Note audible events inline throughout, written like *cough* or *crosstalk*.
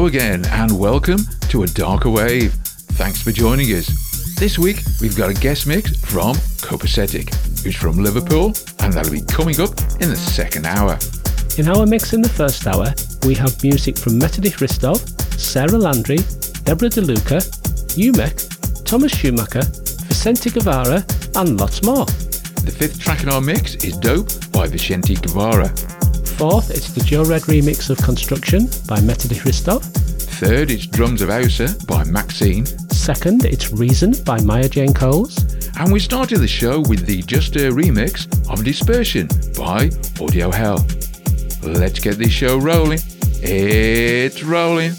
Hello again, and welcome to A Darker Wave. Thanks for joining us. This week, we've got a guest mix from Copasetic, who's from Liverpool, and that'll be coming up in the second hour. In our mix in the first hour, we have music from Metodi Hristov, Sara Landry, Deborah DeLuca, Umek, Thomas Schumacher, Vicente Guevara, and lots more. The fifth track in our mix is Dope by Vicente Guevara. Fourth, it's the Joe Red remix of Construction by Metodi Hristov. Third, it's Drums of Hausa by Maxinne. Second, it's Reason by Maya Jane Coles. And we started the show with the Just Her remix of Dispersion by Audiohell. Let's get this show rolling. It's rolling.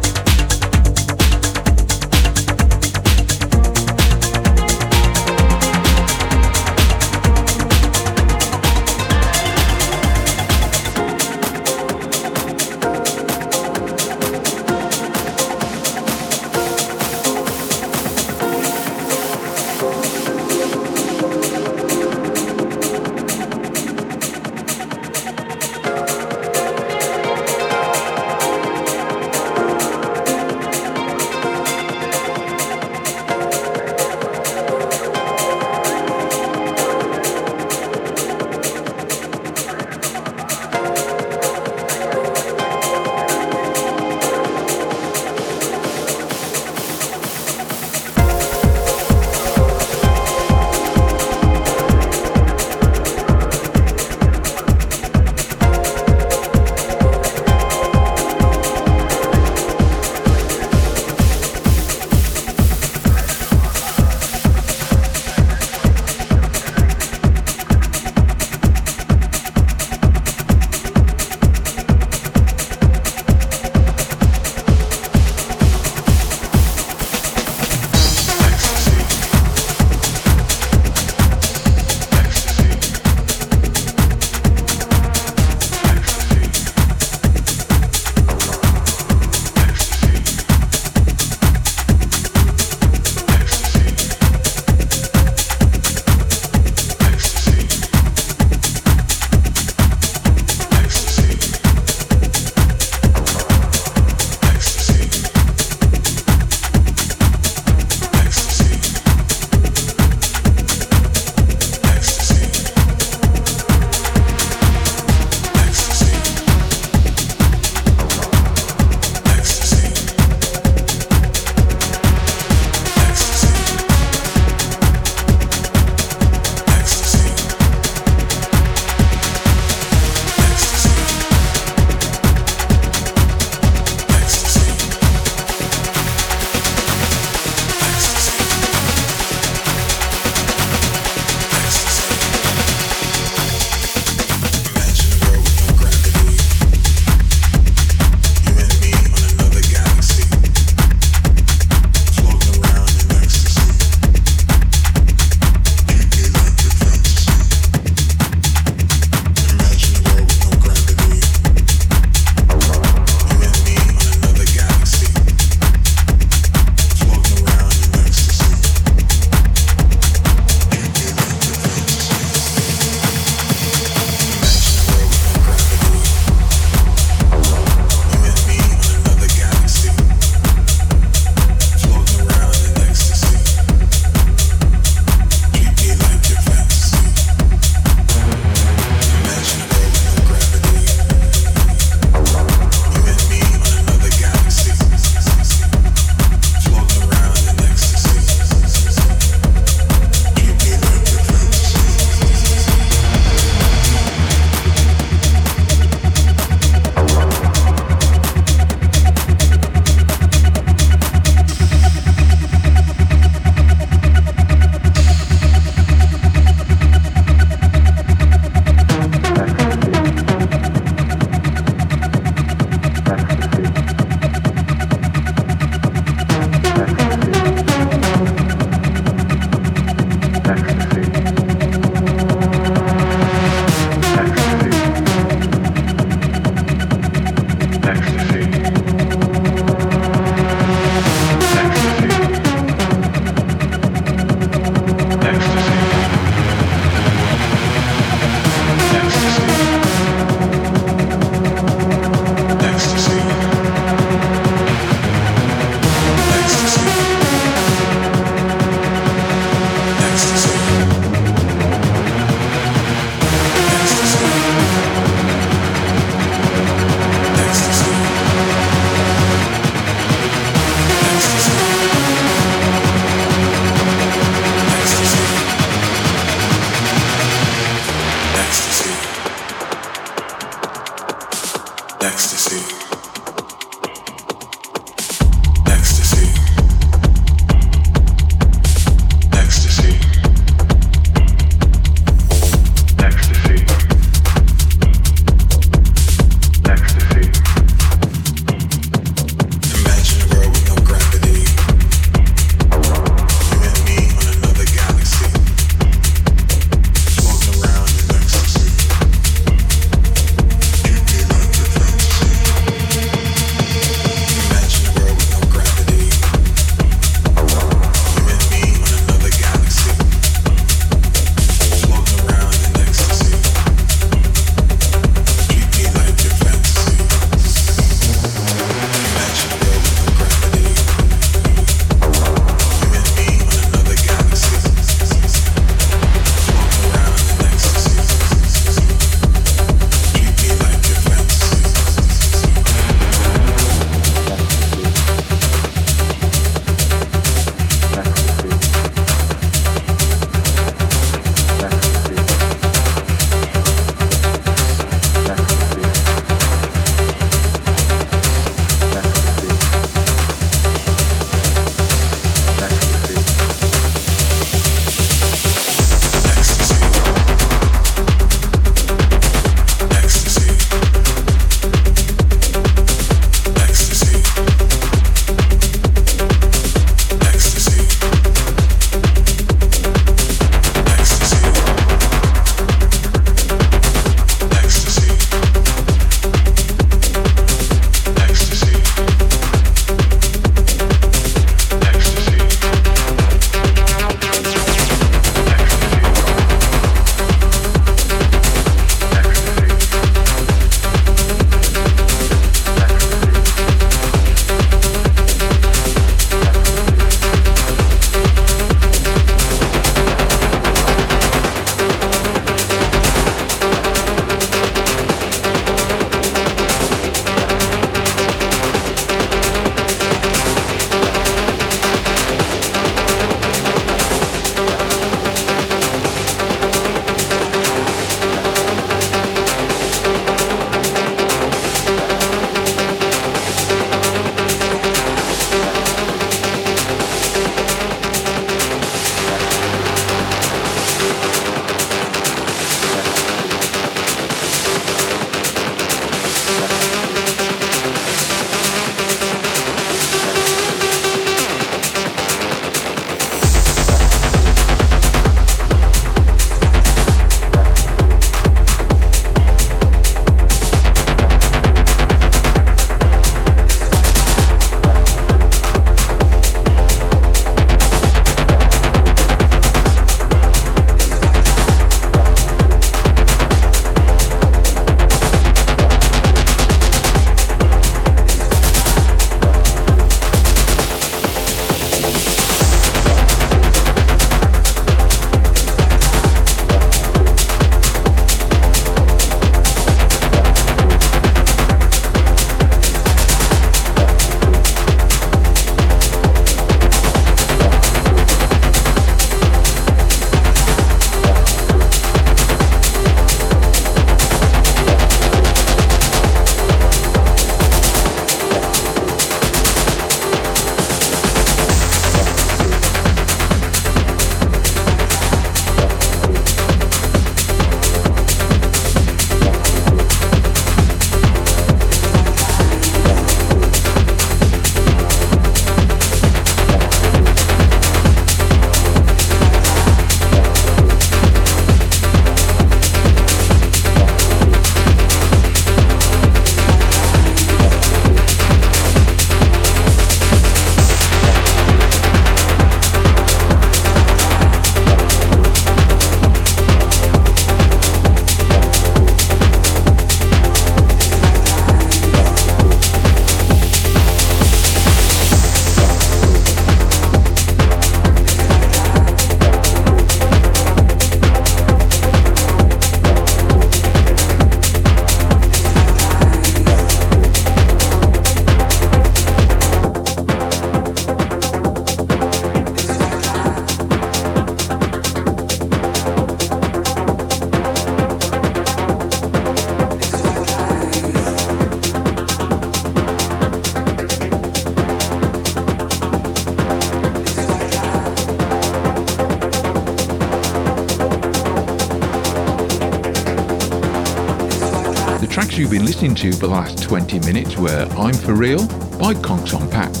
Listening to the last 20 minutes were I'm For Real by Konx om Pax,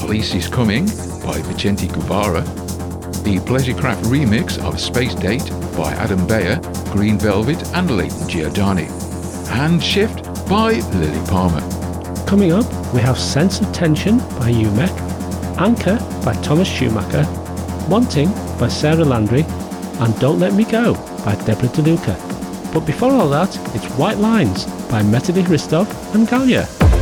Police is Coming by Vicente Guevara, the Pleasurekraft remix of Space Date by Adam Beyer, Green Velvet and Layton Giordani, and Shift by Lilly Palmer. Coming up, we have Sense of Tension by UMEK, Anchor by Thomas Schumacher, Wanting by Sara Landry, and Don't Let Me Go by Deborah DeLuca. But before all that, it's White Lines by Metodi Hristov and Galia.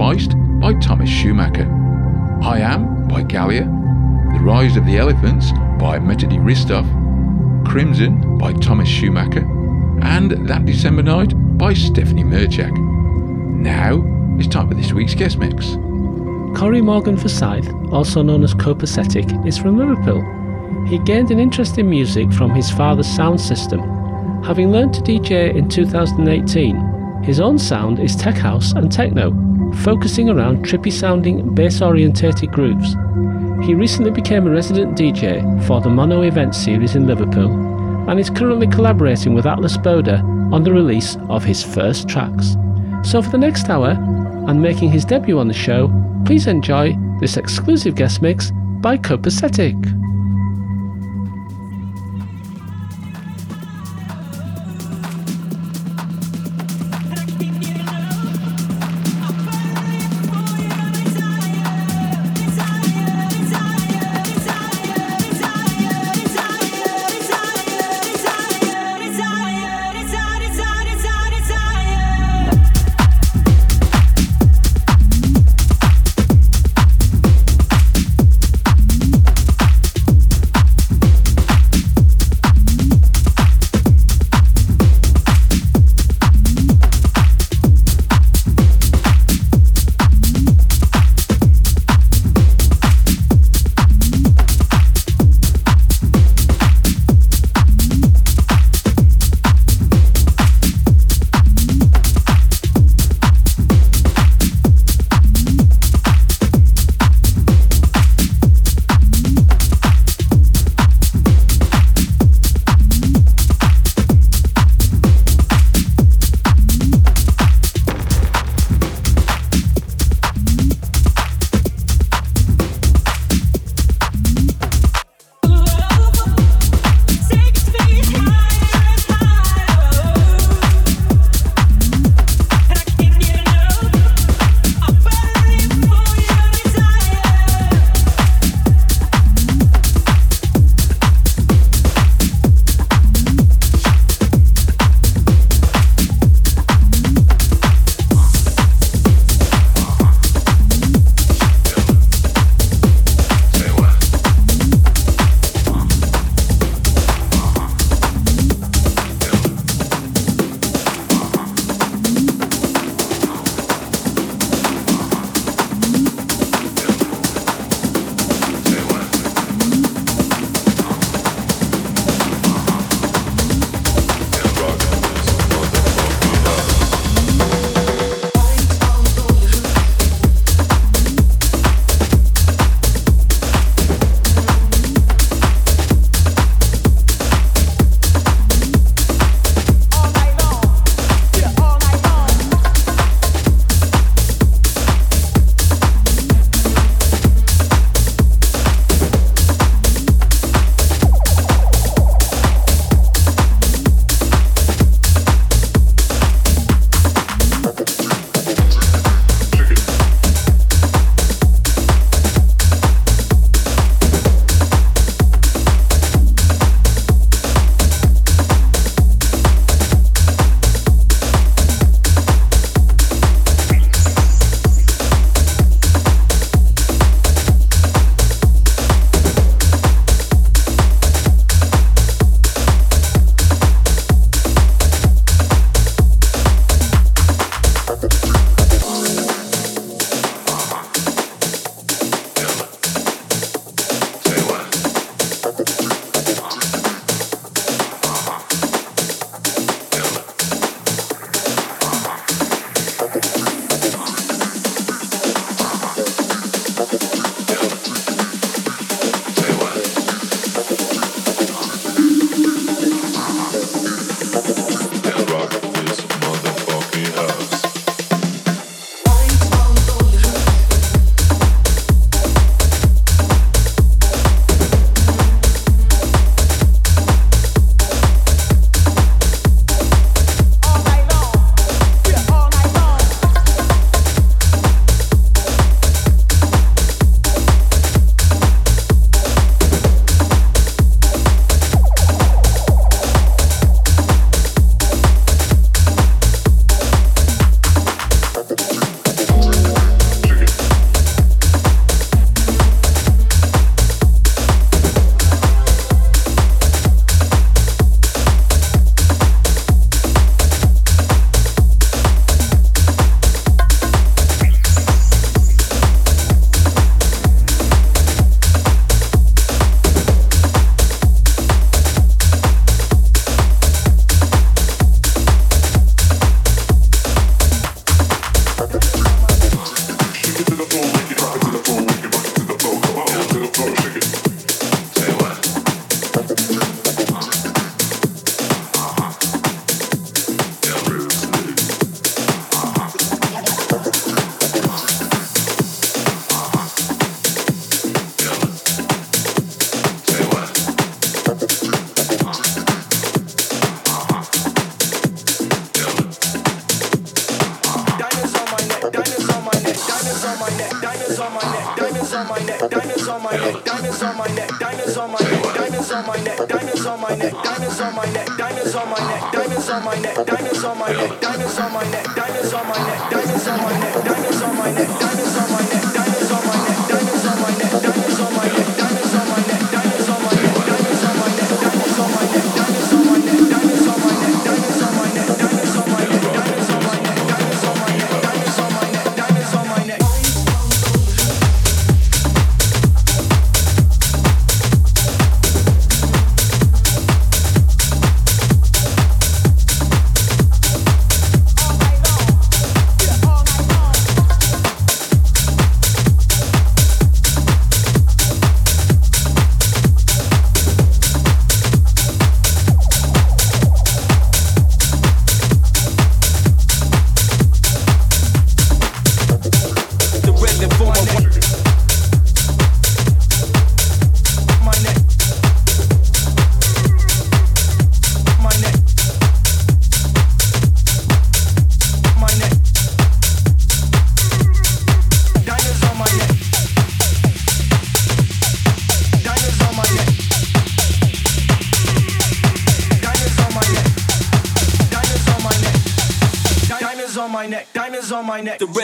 Feist by Thomas Schumacher. I Am by Galia. The Rise of the Elephants by Metodi Hristov. Crimson by Thomas Schumacher. And That December Night by Stephanie Merchak. Now it's time for this week's guest mix. Corey Morgan Forsyth, also known as Copasetic, is from Liverpool. He gained an interest in music from his father's sound system. Having learned to DJ in 2018, his own sound is tech house and techno, focusing around trippy sounding bass orientated grooves. He recently became a resident DJ for the Mono event series in Liverpool and is currently collaborating with Atlas Boda on the release of his first tracks. So for the next hour, and making his debut on the show, please enjoy this exclusive guest mix by Copasetic.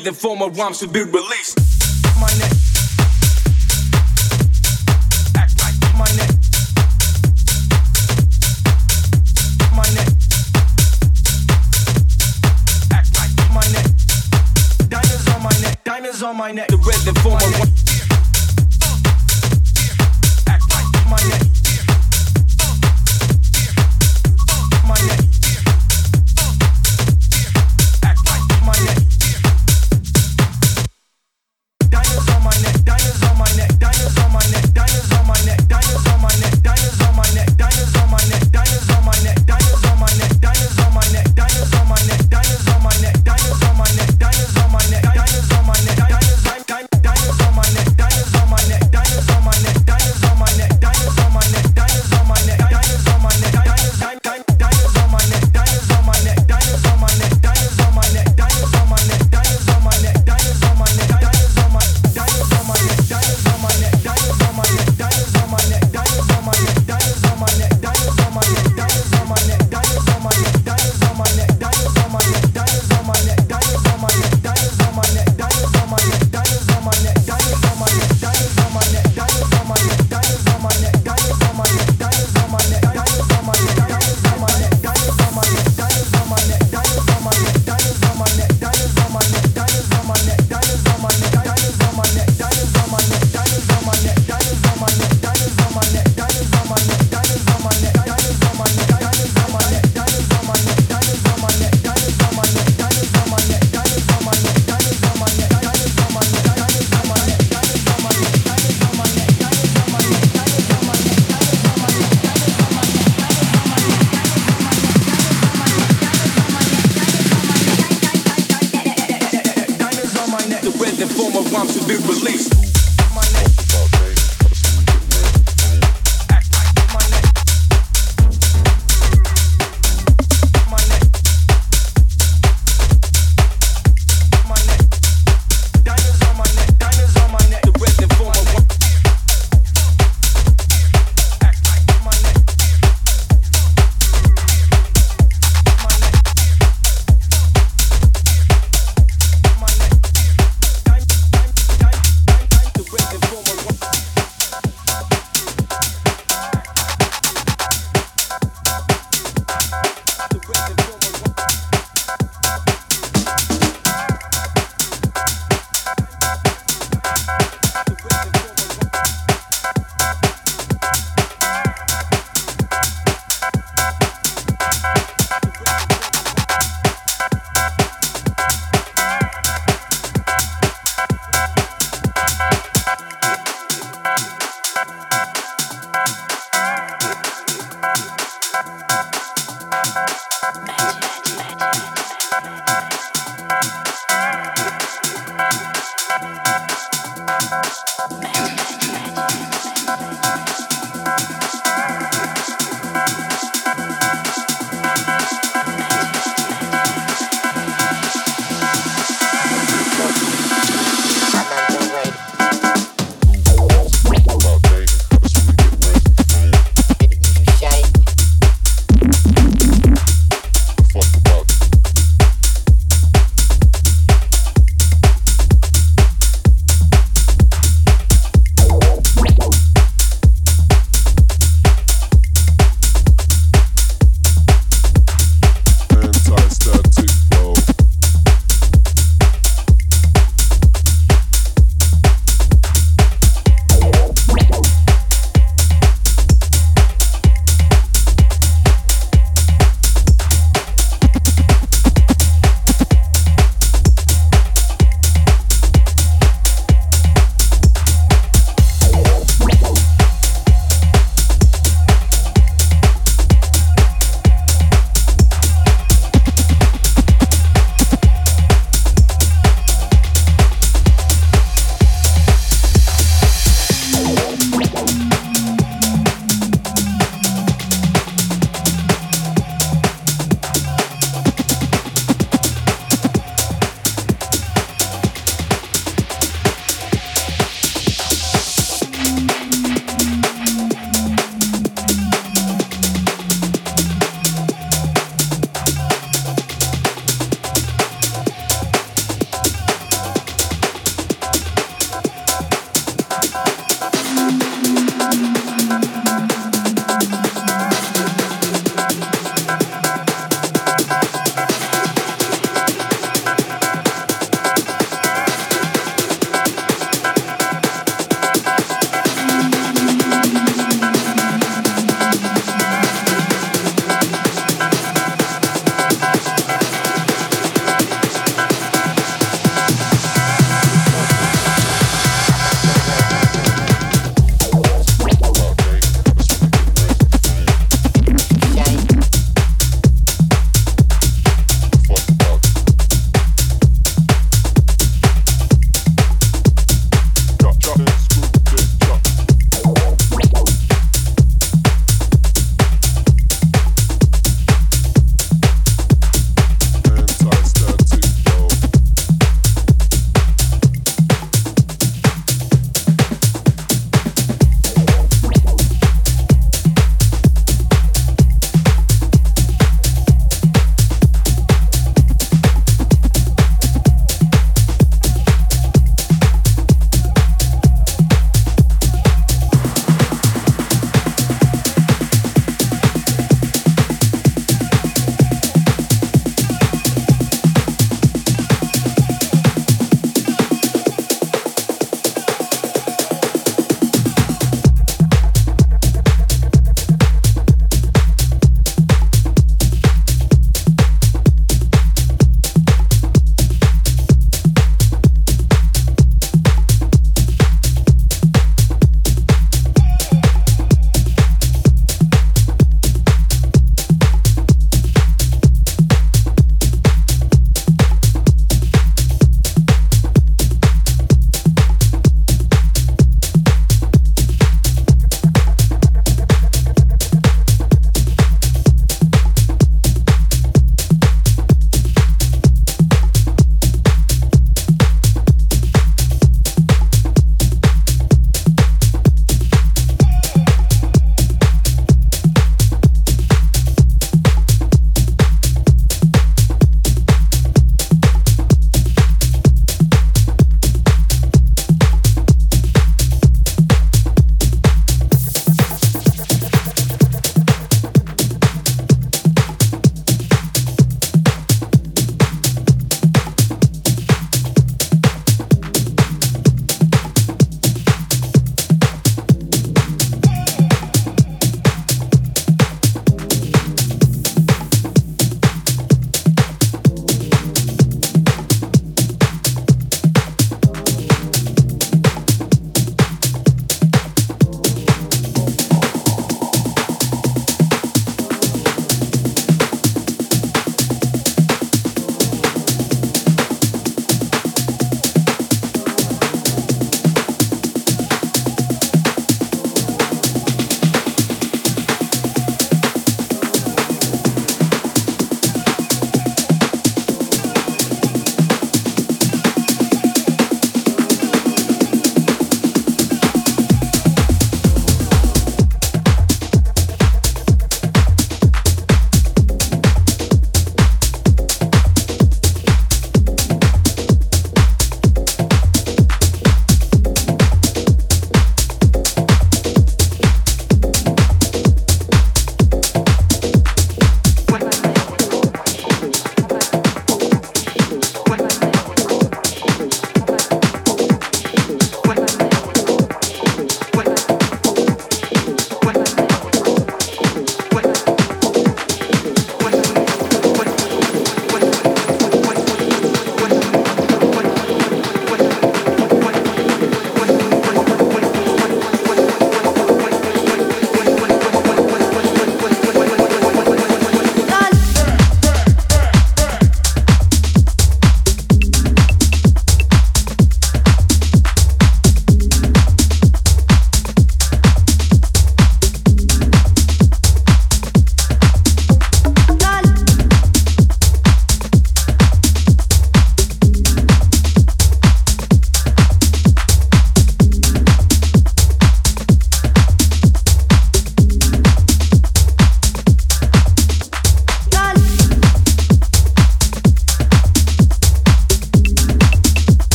Rhythm for my rhymes to be released.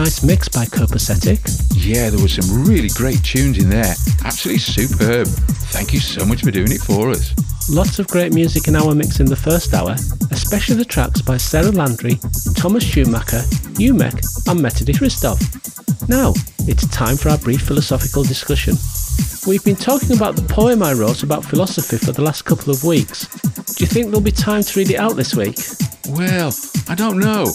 Nice mix by Copasetic. Yeah, there was some really great tunes in there. Absolutely superb. Thank you so much for doing it for us. Lots of great music in our mix in the first hour, especially the tracks by Sara Landry, Thomas Schumacher, Umek, and Metodi Hristov. Now, it's time for our brief philosophical discussion. We've been talking about the poem I wrote about philosophy for the last couple of weeks. Do you think there'll be time to read it out this week? Well, I don't know.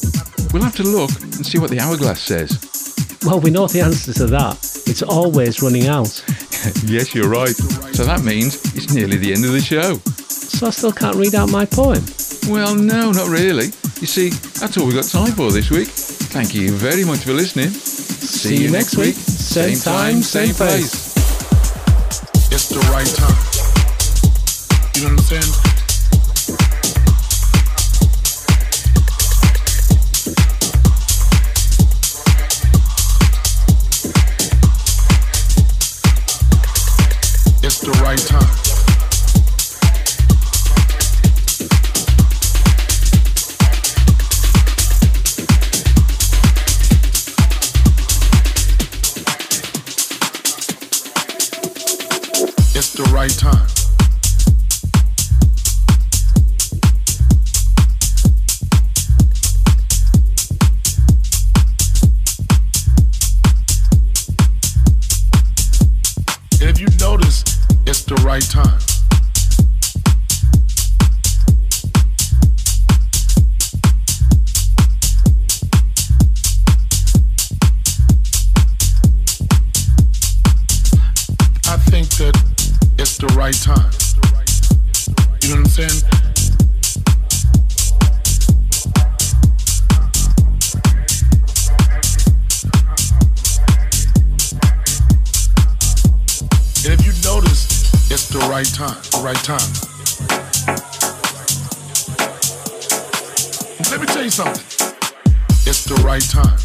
We'll have to look and see what the hourglass says. Well, we know the answer to that. It's always running out. *laughs* yes, you're right. So that means it's nearly the end of the show. So I still can't read out my poem. Well, no, not really. You see, that's all we've got time for this week. Thank you very much for listening. See, you next week. Same time, same place. It's the right time. You know what I'm saying? The right time. Right time. You know what I'm saying? And if you notice, it's the right time, the right time. Let me tell you something. It's the right time.